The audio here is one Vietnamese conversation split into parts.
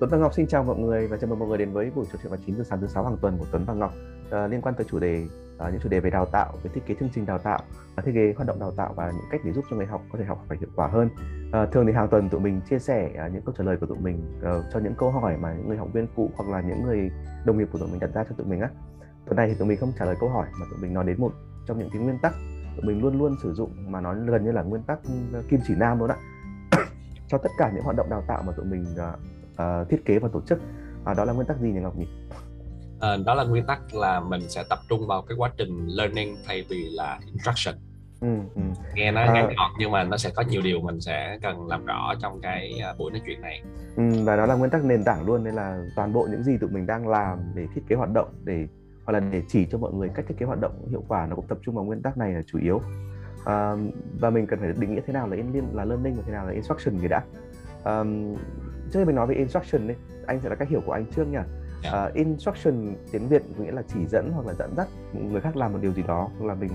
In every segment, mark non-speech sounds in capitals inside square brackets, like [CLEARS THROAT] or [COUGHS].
Tuấn và Ngọc xin chào mọi người và chào mừng mọi người đến với buổi trò chuyện vào 9 giờ sáng thứ sáu hàng tuần của Tuấn và Ngọc à, liên quan tới chủ đề à, những chủ đề về đào tạo, về thiết kế chương trình đào tạo, và thiết kế hoạt động đào tạo và những cách để giúp cho người học có thể học phải hiệu quả hơn. À, thường thì hàng tuần tụi mình chia sẻ à, những câu trả lời của tụi mình à, cho những câu hỏi mà những người học viên cũ hoặc là những người đồng nghiệp của tụi mình đặt ra cho tụi mình á. Tuần này thì tụi mình không trả lời câu hỏi mà tụi mình nói đến một trong những cái nguyên tắc tụi mình luôn luôn sử dụng mà nó gần như là nguyên tắc ừ, kim chỉ nam luôn ạ [COUGHS] cho tất cả những hoạt động đào tạo mà tụi mình uh, uh, thiết kế và tổ chức. Uh, đó là nguyên tắc gì nhỉ Ngọc nhỉ? Uh, đó là nguyên tắc là mình sẽ tập trung vào cái quá trình learning thay vì là instruction. Ừ, ừ. nghe nó ngắn gọn nhưng mà nó sẽ có nhiều điều mình sẽ cần làm rõ trong cái buổi nói chuyện này. Ừ, và đó là nguyên tắc nền tảng luôn nên là toàn bộ những gì tụi mình đang làm để thiết kế hoạt động để hoặc là để chỉ cho mọi người cách thiết kế hoạt động hiệu quả nó cũng tập trung vào nguyên tắc này là chủ yếu. Uh, và mình cần phải định nghĩa thế nào là in là learning và thế nào là instruction người đã? Um, trước khi mình nói về instruction đi anh sẽ là cách hiểu của anh trước nha. Yeah. uh, instruction tiếng việt có nghĩa là chỉ dẫn hoặc là dẫn dắt người khác làm một điều gì đó hoặc là mình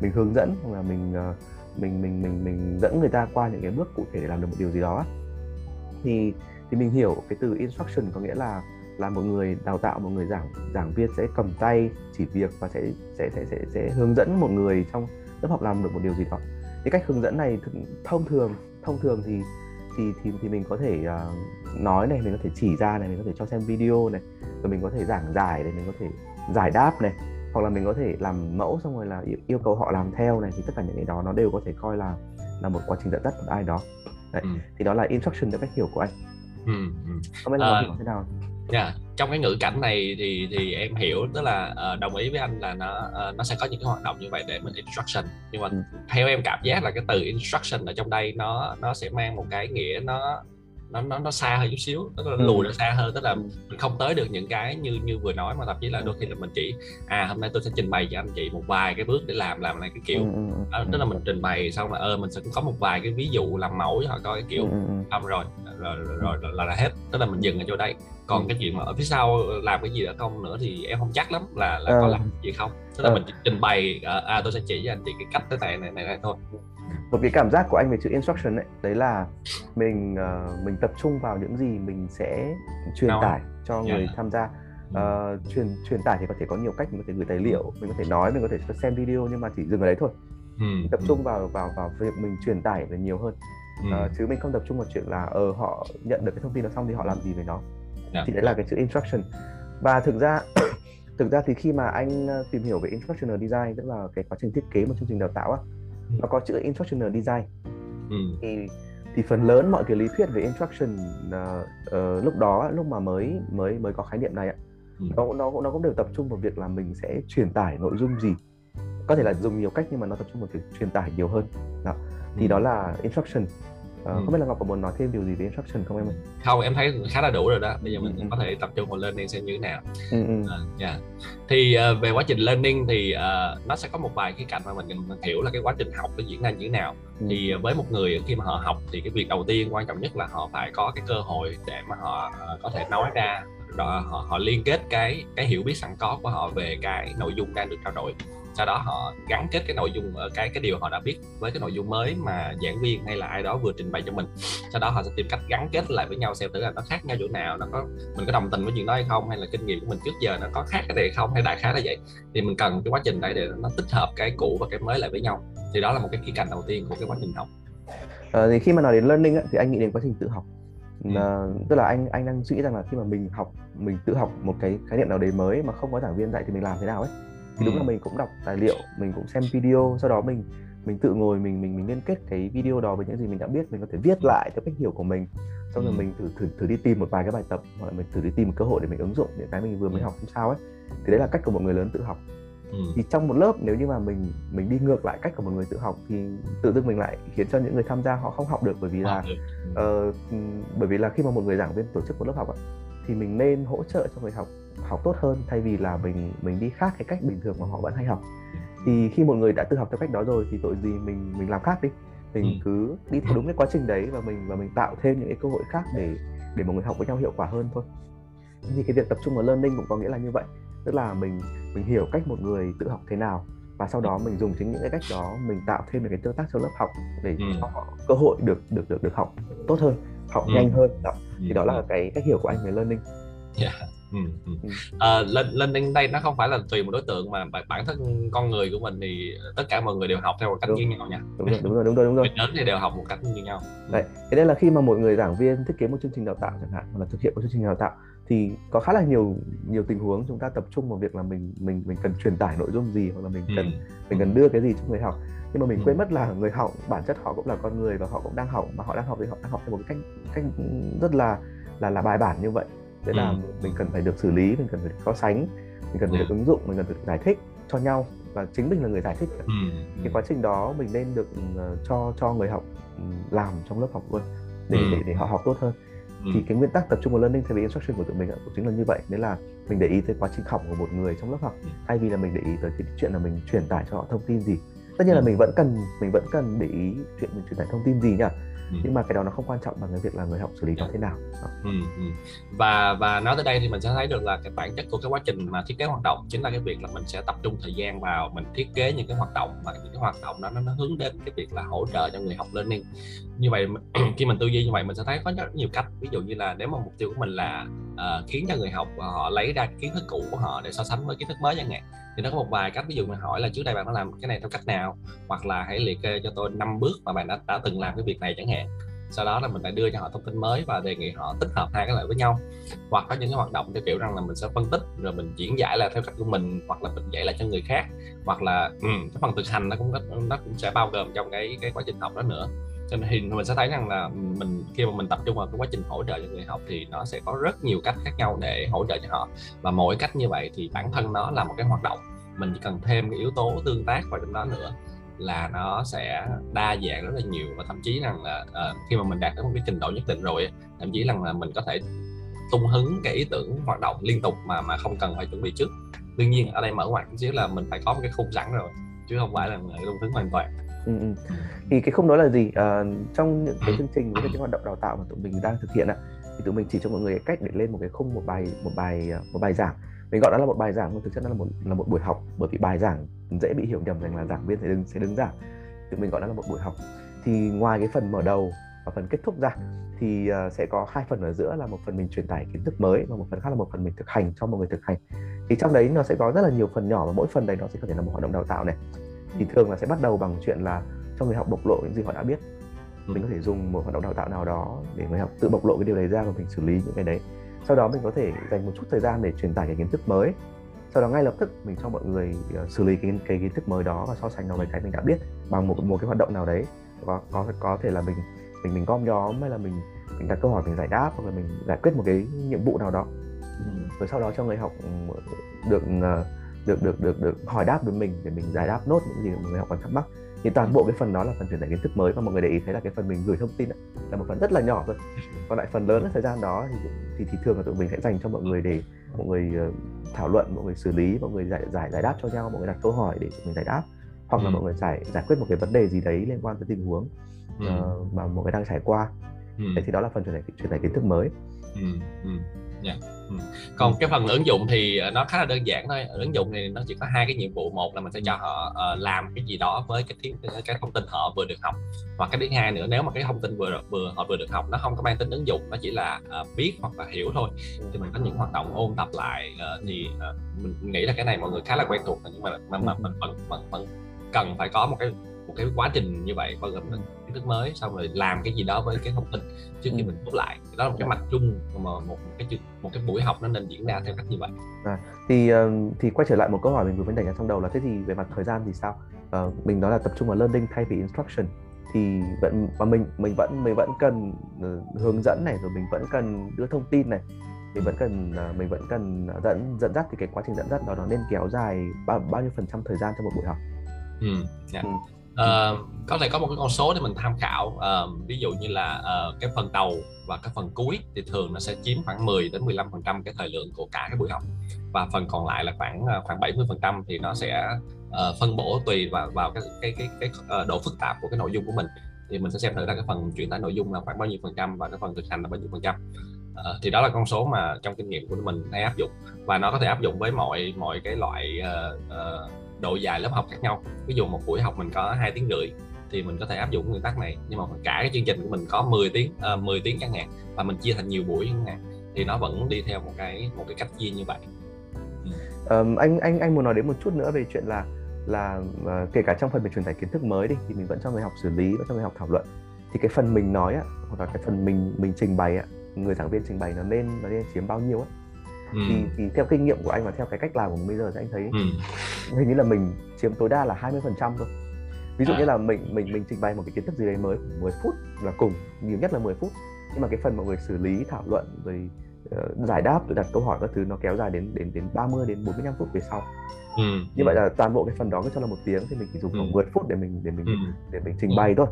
mình hướng dẫn hoặc là mình uh, mình mình mình mình dẫn người ta qua những cái bước cụ thể để làm được một điều gì đó thì thì mình hiểu cái từ instruction có nghĩa là là một người đào tạo một người giảng giảng viên sẽ cầm tay chỉ việc và sẽ sẽ sẽ sẽ, sẽ hướng dẫn một người trong lớp học làm được một điều gì đó. Cái cách hướng dẫn này thông thường thông thường thì thì thì thì mình có thể uh, nói này mình có thể chỉ ra này mình có thể cho xem video này rồi mình có thể giảng giải này mình có thể giải đáp này hoặc là mình có thể làm mẫu xong rồi là yêu, yêu cầu họ làm theo này thì tất cả những cái đó nó đều có thể coi là là một quá trình dẫn dắt của ai đó Đấy. Ừ. thì đó là instruction theo cách hiểu của anh ừ, ừ. không biết là hiểu thế nào yeah. Trong cái ngữ cảnh này thì thì em hiểu tức là uh, đồng ý với anh là nó uh, nó sẽ có những cái hoạt động như vậy để mình instruction nhưng mà ừ. theo em cảm giác là cái từ instruction ở trong đây nó nó sẽ mang một cái nghĩa nó nó nó nó xa hơn chút xíu tức là ừ. lùi ra xa hơn tức là mình không tới được những cái như như vừa nói mà thậm chí là đôi khi là mình chỉ à hôm nay tôi sẽ trình bày cho anh chị một vài cái bước để làm làm này cái kiểu ừ. à, tức là mình trình bày xong là ơ mình sẽ có một vài cái ví dụ làm mẫu cho họ coi cái kiểu xong rồi rồi, rồi, rồi, rồi là, là hết tức là mình dừng ở chỗ đây còn ừ. cái chuyện mà ở phía sau làm cái gì ở không nữa thì em không chắc lắm là là à. có làm gì không tức là à. mình trình bày à, à tôi sẽ chỉ cho anh chị cái cách thế này này này, này thôi một cái cảm giác của anh về chữ instruction ấy đấy là mình uh, mình tập trung vào những gì mình sẽ truyền no. tải cho yeah. người tham gia uh, truyền truyền tải thì có thể có nhiều cách mình có thể gửi tài liệu mình có thể nói mình có thể xem video nhưng mà chỉ dừng ở đấy thôi ừ. tập trung vào vào vào việc mình truyền tải là nhiều hơn ừ. uh, chứ mình không tập trung vào chuyện là ờ họ nhận được cái thông tin đó xong thì họ làm gì với nó yeah. thì đấy là cái chữ instruction và thực ra [COUGHS] thực ra thì khi mà anh tìm hiểu về instructional design tức là cái quá trình thiết kế một chương trình đào tạo á nó có chữ instructional design ừ. thì thì phần lớn mọi cái lý thuyết về instruction uh, uh, lúc đó lúc mà mới mới mới có khái niệm này ạ ừ. nó nó nó cũng đều tập trung vào việc là mình sẽ truyền tải nội dung gì có thể là dùng nhiều cách nhưng mà nó tập trung vào việc truyền tải nhiều hơn đó. thì ừ. đó là instruction Uh, ừ. không biết là ngọc có muốn nói thêm điều gì về instruction không em ơi không em thấy khá là đủ rồi đó bây giờ mình ừ. có thể tập trung vào learning xem như thế nào ừ. Uh, yeah. Dạ. thì uh, về quá trình learning thì uh, nó sẽ có một vài cái cạnh mà mình, mình hiểu là cái quá trình học nó diễn ra như thế nào ừ. thì uh, với một người khi mà họ học thì cái việc đầu tiên quan trọng nhất là họ phải có cái cơ hội để mà họ uh, có thể nói ra rồi họ họ liên kết cái cái hiểu biết sẵn có của họ về cái nội dung đang được trao đổi sau đó họ gắn kết cái nội dung ở cái cái điều họ đã biết với cái nội dung mới mà giảng viên hay là ai đó vừa trình bày cho mình. Sau đó họ sẽ tìm cách gắn kết lại với nhau xem thử là nó khác nhau chỗ nào nó có mình có đồng tình với chuyện đó hay không hay là kinh nghiệm của mình trước giờ nó có khác cái này không hay đại khái là vậy. Thì mình cần cái quá trình đấy để nó tích hợp cái cũ và cái mới lại với nhau. Thì đó là một cái khía cạnh đầu tiên của cái quá trình học. À, thì khi mà nói đến learning ấy, thì anh nghĩ đến quá trình tự học. Ừ. à, tức là anh anh đang suy nghĩ rằng là khi mà mình học mình tự học một cái khái niệm nào đấy mới mà không có giảng viên dạy thì mình làm thế nào ấy thì đúng là mình cũng đọc tài liệu mình cũng xem video sau đó mình mình tự ngồi mình mình mình liên kết cái video đó với những gì mình đã biết mình có thể viết lại theo cách hiểu của mình. Xong rồi mình thử thử thử đi tìm một vài cái bài tập hoặc là mình thử đi tìm một cơ hội để mình ứng dụng những cái mình vừa mới học không sao ấy. Thì đấy là cách của một người lớn tự học. Ừ. thì trong một lớp nếu như mà mình mình đi ngược lại cách của một người tự học thì tự dưng mình lại khiến cho những người tham gia họ không học được bởi vì là uh, bởi vì là khi mà một người giảng viên tổ chức một lớp học thì mình nên hỗ trợ cho người học học tốt hơn thay vì là mình mình đi khác cái cách bình thường mà họ vẫn hay học thì khi một người đã tự học theo cách đó rồi thì tội gì mình mình làm khác đi mình ừ. cứ đi theo đúng cái quá trình đấy và mình và mình tạo thêm những cái cơ hội khác để để mọi người học với nhau hiệu quả hơn thôi thì cái việc tập trung vào learning cũng có nghĩa là như vậy tức là mình mình hiểu cách một người tự học thế nào và sau đó mình dùng chính những cái cách đó mình tạo thêm được cái tương tác trong lớp học để ừ. cho họ cơ hội được được được được học tốt hơn học ừ. nhanh hơn đó. thì đó là cái cách hiểu của anh về learning yeah. Ừ, ừ. À, lên lên đến đây nó không phải là tùy một đối tượng mà bản thân con người của mình thì tất cả mọi người đều học theo một cách đúng. như nhau nha đúng rồi đúng rồi đúng rồi đúng rồi đến thì đều học một cách như nhau đấy thế nên là khi mà một người giảng viên thiết kế một chương trình đào tạo chẳng hạn hoặc là thực hiện một chương trình đào tạo thì có khá là nhiều nhiều tình huống chúng ta tập trung vào việc là mình mình mình cần truyền tải nội dung gì hoặc là mình cần ừ. mình cần đưa cái gì cho người học nhưng mà mình ừ. quên mất là người học bản chất họ cũng là con người và họ cũng đang học mà họ đang học thì họ đang học theo một cái cách cách rất là là là bài bản như vậy thế là ừ. mình cần phải được xử lý mình cần phải so sánh mình cần phải được ứng dụng mình cần phải được giải thích cho nhau. Và chính mình là người giải thích. Ừ. cái quá trình đó mình nên được uh, cho cho người học làm trong lớp học luôn để để, để họ học tốt hơn. Ừ. thì cái nguyên tắc tập trung vào learning theo vì instruction của tụi mình cũng chính là như vậy. Nên là mình để ý tới quá trình học của một người trong lớp học. Thay vì là mình để ý tới cái chuyện là mình truyền tải cho họ thông tin gì. Tất nhiên là mình vẫn cần mình vẫn cần để ý chuyện mình truyền tải thông tin gì nhá ừ. nhưng mà cái đó nó không quan trọng bằng cái việc là người học xử lý nó dạ. thế nào ừ, ừ. và và nói tới đây thì mình sẽ thấy được là cái bản chất của cái quá trình mà thiết kế hoạt động chính là cái việc là mình sẽ tập trung thời gian vào mình thiết kế những cái hoạt động và những cái hoạt động đó nó, nó hướng đến cái việc là hỗ trợ cho người học learning như vậy [CLEARS THROAT] khi mình tư duy như vậy mình sẽ thấy có rất nhiều cách ví dụ như là nếu mà mục tiêu của mình là uh, khiến cho người học ờ, họ lấy ra kiến thức cũ của họ để so sánh với kiến thức mới chẳng hạn. Thì nó có một vài cách ví dụ mình hỏi là trước đây bạn đã làm cái này theo cách nào? Hoặc là hãy liệt kê cho tôi năm bước mà bạn đã, đã từng làm cái việc này chẳng hạn. Sau đó là mình lại đưa cho họ thông tin mới và đề nghị họ tích hợp hai cái lại với nhau. Hoặc có những cái hoạt động theo kiểu rằng là mình sẽ phân tích rồi mình diễn giải là theo cách của mình hoặc là mình dạy lại cho người khác. Hoặc là ừ, cái phần thực hành nó cũng nó cũng sẽ bao gồm trong cái cái quá trình học đó nữa nên thì mình sẽ thấy rằng là mình khi mà mình tập trung vào cái quá trình hỗ trợ cho người học thì nó sẽ có rất nhiều cách khác nhau để hỗ trợ cho họ. Và mỗi cách như vậy thì bản thân nó là một cái hoạt động. Mình chỉ cần thêm cái yếu tố tương tác vào trong đó nữa là nó sẽ đa dạng rất là nhiều. Và thậm chí rằng là uh, khi mà mình đạt đến một cái trình độ nhất định rồi thậm chí rằng là mình có thể tung hứng cái ý tưởng hoạt động liên tục mà mà không cần phải chuẩn bị trước. Tuy nhiên ở đây mở ngoặt xíu là mình phải có một cái khung sẵn rồi chứ không phải là tung hứng hoàn toàn. Ừ, ừ. thì cái không đó là gì à, trong những cái chương trình với cái hoạt động đào tạo mà tụi mình đang thực hiện ạ thì tụi mình chỉ cho mọi người cách để lên một cái khung một bài một bài ờ, một bài giảng. Mình gọi nó là một bài giảng nhưng thực chất nó là một là một buổi học bởi vì bài giảng dễ bị hiểu nhầm rằng là giảng viên sẽ đứng sẽ đứng giảng. Tụi mình gọi nó là một buổi học. Thì ngoài cái phần mở đầu và phần kết thúc ra thì uh, sẽ có hai phần ở giữa là một phần mình truyền tải kiến thức mới và một phần khác là một phần mình thực hành cho một người thực hành. Thì trong đấy nó sẽ có rất là nhiều phần nhỏ và mỗi phần đấy nó sẽ có thể là một hoạt động đào tạo này thì thường là sẽ bắt đầu bằng chuyện là cho người học bộc lộ những gì họ đã biết. Mình có thể dùng một hoạt động đào tạo nào đó để người học tự bộc lộ cái điều đấy ra và mình xử lý những cái đấy. Sau đó mình có thể dành một chút thời gian để truyền tải cái kiến thức mới. Sau đó ngay lập tức mình cho mọi người uh, xử lý cái, cái kiến thức mới đó và so sánh nó với cái mình đã biết bằng một một cái hoạt động nào đấy. Có có có thể là mình mình mình gom nhóm hay là mình mình đặt câu hỏi mình giải đáp hoặc là mình giải quyết một cái nhiệm vụ nào đó. Rồi sau đó cho người học ừ, được uh, được được được được hỏi đáp với mình để mình giải đáp nốt những gì mà người học còn thắc mắc thì toàn bộ cái phần đó là phần truyền tải kiến thức mới và mọi người để ý thấy là cái phần mình gửi thông tin ấy, là một phần rất là nhỏ thôi còn lại phần lớn thời gian đó thì, thì thì thường là tụi mình sẽ dành cho mọi người để mọi người uh, thảo luận mọi người xử lý mọi người giải giải giải đáp cho nhau mọi người đặt câu hỏi để tụi mình giải đáp hoặc là ừ. mọi người giải giải quyết một cái vấn đề gì đấy liên quan tới tình huống ừ. uh, mà mọi người đang trải qua ừ. Thế thì đó là phần truyền tải truyền tải kiến thức mới ừ. Ừ yeah. Dạ, ừ. còn cái phần ứng dụng thì ờ, nó khá là đơn giản thôi. Ứng dụng thì nó chỉ có hai cái nhiệm vụ. Một là mình sẽ cho họ uh, làm cái gì đó với cái thiết cái thông tin họ vừa được học. Hoặc cái thứ hai nữa nếu mà cái thông tin vừa vừa họ vừa được học nó không có mang tính ứng dụng nó chỉ là uh, biết hoặc là hiểu thôi thì mình có những hoạt động ôn tập lại uh, thì uh, mình nghĩ là cái này mọi người khá là quen thuộc nhưng mà mà, mà mình vẫn vẫn vẫn cần phải có một cái một cái quá trình như vậy. Bao gồm kiến thức mới xong rồi làm cái gì đó với cái thông tin trước khi ừ. mình chốt lại đó là một cái dạ. mặt chung mà một cái một cái buổi học nó nên diễn ra theo cách như vậy à, thì ờ, thì quay trở lại một câu hỏi mình vừa mới đánh ra trong đầu là thế thì về mặt thời gian thì sao uh, mình nói là tập trung vào learning thay vì instruction thì vẫn mà mình mình vẫn mình vẫn cần uh, hướng dẫn này rồi mình vẫn cần đưa thông tin này mình vẫn cần uh, mình vẫn cần dẫn dẫn dắt thì cái quá trình dẫn dắt đó nó nên kéo dài bao bao nhiêu phần trăm thời gian cho một buổi học ừ, yeah. Dạ. ừ uh, có thể có một cái con số để mình tham khảo. Uh, ví dụ như là uh, cái phần đầu và cái phần cuối thì thường nó sẽ chiếm khoảng 10 đến 15 phần trăm cái thời lượng của cả cái buổi học. Và phần còn lại là khoảng khoảng 70 phần trăm thì nó sẽ uh, phân bổ tùy vào vào cái cái cái, cái uh, độ phức tạp của cái nội dung của mình. Thì mình sẽ xem thử là cái phần truyền tải nội dung là khoảng bao nhiêu phần trăm và cái phần thực hành là bao nhiêu phần trăm. Uh, thì đó là con số mà trong kinh nghiệm của mình hay áp dụng. Và nó có thể áp dụng với mọi mọi cái loại uh, uh, độ dài lớp học khác nhau. Ví dụ một buổi học mình có hai tiếng rưỡi thì mình có thể áp dụng nguyên tắc này nhưng mà cả cái chương trình của mình có 10 tiếng ờ, uh, 10 tiếng chẳng hạn và mình chia thành nhiều buổi chẳng hạn thì nó vẫn đi theo một cái một cái cách chia như vậy. Um, anh anh anh muốn nói đến một chút nữa về chuyện là là uh, kể cả trong phần về truyền tải kiến thức mới đi thì mình vẫn cho người học xử lý vẫn cho người học thảo luận. Thì cái phần mình nói á hoặc là cái phần mình mình trình bày á người giảng viên trình bày nó nên nó nên chiếm bao nhiêu á? Ừ. thì, thì theo kinh nghiệm của anh và theo cái cách làm của mình bây giờ thì anh thấy ừ. hình như là mình chiếm tối đa là 20% thôi ví dụ à. như là mình mình mình trình bày một cái kiến thức gì đấy mới 10 phút là cùng nhiều nhất là 10 phút nhưng mà cái phần mọi người xử lý thảo luận rồi uh, giải đáp rồi đặt câu hỏi các thứ nó kéo dài đến đến đến 30 đến 45 phút về sau ừ. như vậy là toàn bộ cái phần đó cứ cho là một tiếng thì mình chỉ dùng khoảng ừ. 10 phút để mình để mình ừ. để mình trình bày thôi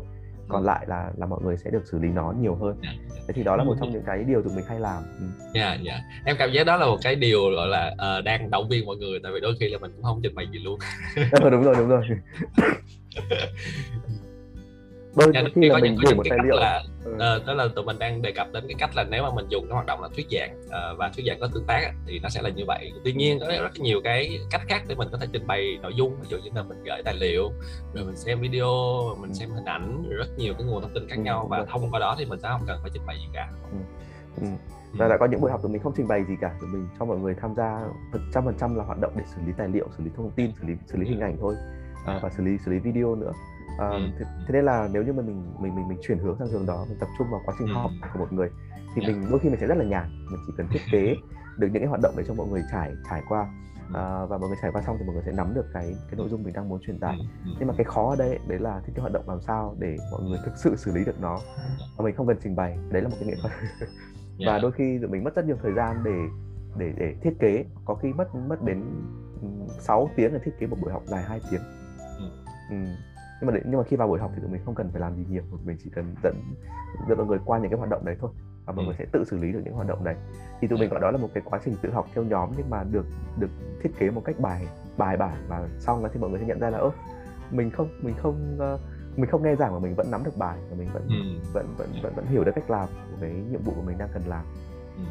còn lại là là mọi người sẽ được xử lý nó nhiều hơn. Dạ, dạ. thế thì đó là một trong những cái điều tụi mình hay làm ừ. dạ yeah, dạ yeah. em cảm giác đó là một cái điều gọi là uh, đang động viên mọi người tại vì đôi khi là mình cũng không trình bày gì luôn ừ, [LAUGHS] đúng rồi đúng rồi [LAUGHS] đôi dạ, khi là mình gửi một tài liệu là ừ. uh, đó là tụi mình đang đề cập đến cái cách là nếu mà mình dùng cái hoạt động là thuyết giảng uh, và thuyết giảng có tương tác thì nó sẽ là như vậy tuy nhiên có rất nhiều cái cách khác để mình có thể trình bày nội dung ví dụ như là mình gửi tài liệu rồi mình xem video mình xem hình ảnh rất nhiều cái nguồn thông tin khác ừ, nhau và thông qua đó thì mình sẽ không cần phải trình bày gì cả ừ. Ừ. Và ừ. đã có những buổi học tụi mình không trình bày gì cả, tụi mình cho mọi người tham gia trăm phần trăm là hoạt động để xử lý tài liệu, xử lý thông tin, xử lý xử lý hình ảnh thôi à, và xử lý xử lý video nữa à, thế, thế nên là nếu như mà mình mình mình mình chuyển hướng sang hướng đó mình tập trung vào quá trình học của một người thì mình đôi khi mình sẽ rất là nhàn. Mình chỉ cần thiết kế được những cái hoạt động để cho mọi người trải trải qua. À, và mọi người trải qua xong thì mọi người sẽ nắm được cái cái nội dung mình đang muốn truyền tải. nhưng mà cái khó ở đây đấy là thiết kế hoạt động làm sao để mọi người thực sự xử lý được nó. Và mình không cần trình bày đấy là một cái nghệ thuật. [LAUGHS] Và đôi khi mình mất rất nhiều thời gian để để để thiết kế. Có khi mất mất đến 6 tiếng để thiết kế một buổi học dài 2 tiếng. Ừ nhưng mà để, nhưng mà khi vào buổi học thì tụi mình không cần phải làm gì nhiều mình chỉ cần dẫn dẫn mọi người qua những cái hoạt động đấy thôi và mọi ừ. người sẽ tự xử lý được những hoạt động đấy thì tụi mình gọi đó là một cái quá trình tự học theo nhóm nhưng mà được được thiết kế một cách bài bài bản và xong đó thì mọi người sẽ nhận ra là ơ mình không mình không uh, mình không nghe giảng mà mình vẫn nắm được bài và mình vẫn ừ. vẫn, vẫn vẫn vẫn hiểu được cách làm của cái nhiệm vụ của mình đang cần làm ừ.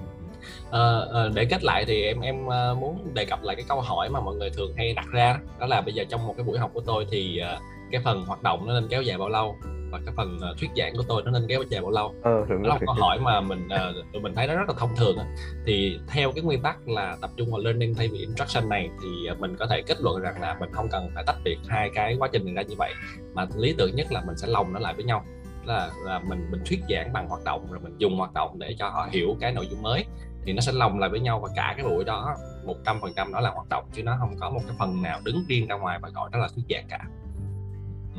À, để kết lại thì em em muốn đề cập lại cái câu hỏi mà mọi người thường hay đặt ra đó là bây giờ trong một cái buổi học của tôi thì uh, cái phần hoạt động nó nên kéo dài bao lâu và cái phần uh, thuyết giảng của tôi nó nên kéo dài bao lâu? Ờ, đó là câu hỏi mà mình uh, tụi mình thấy nó rất là thông thường thì theo cái nguyên tắc là tập trung vào learning thay vì instruction này thì uh, mình có thể kết luận rằng là mình không cần phải tách biệt hai cái quá trình này ra như vậy mà lý tưởng nhất là mình sẽ lồng nó lại với nhau. Là là mình mình thuyết giảng bằng hoạt động rồi mình dùng hoạt động để cho họ hiểu cái nội dung mới thì nó sẽ lồng lại với nhau và cả cái buổi đó một trăm phần trăm nó là hoạt động chứ nó không có một cái phần nào đứng riêng ra ngoài và gọi đó là thuyết giảng cả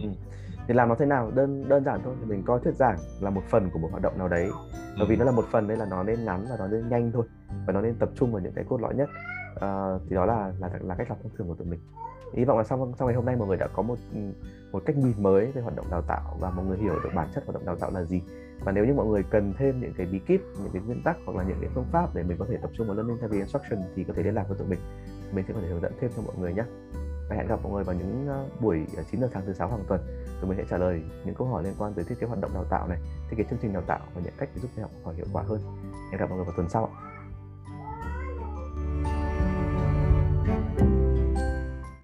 ừ. thì làm nó thế nào? Đơn đơn giản thôi thì mình coi thuyết giảng là một phần của một hoạt động nào đấy. Bởi vì nó là một phần nên là nó nên ngắn và nó nên nhanh thôi và nó nên tập trung vào những cái cốt lõi nhất. À, thì đó là là là cách làm thông thường của tụi mình. Hy vọng là sau sau ngày hôm nay mọi người đã có một một cách nhìn mới về hoạt động đào tạo và mọi người hiểu được bản chất hoạt động đào tạo là gì. Và nếu như mọi người cần thêm những cái bí kíp những cái nguyên tắc hoặc là những cái phương pháp để mình có thể tập trung vào learning theo instruction thì có thể liên lạc với tụi mình. Mình sẽ có thể hướng dẫn thêm cho mọi người nhé và hẹn gặp mọi người vào những ờ, buổi ờ, 9 giờ sáng thứ sáu hàng tuần. Tụi mình sẽ trả lời những câu hỏi liên quan tới thiết kế hoạt động đào tạo này, thiết kế chương trình đào tạo và những cách để giúp người học hỏi hiệu quả hơn. Hẹn gặp mọi người vào tuần sau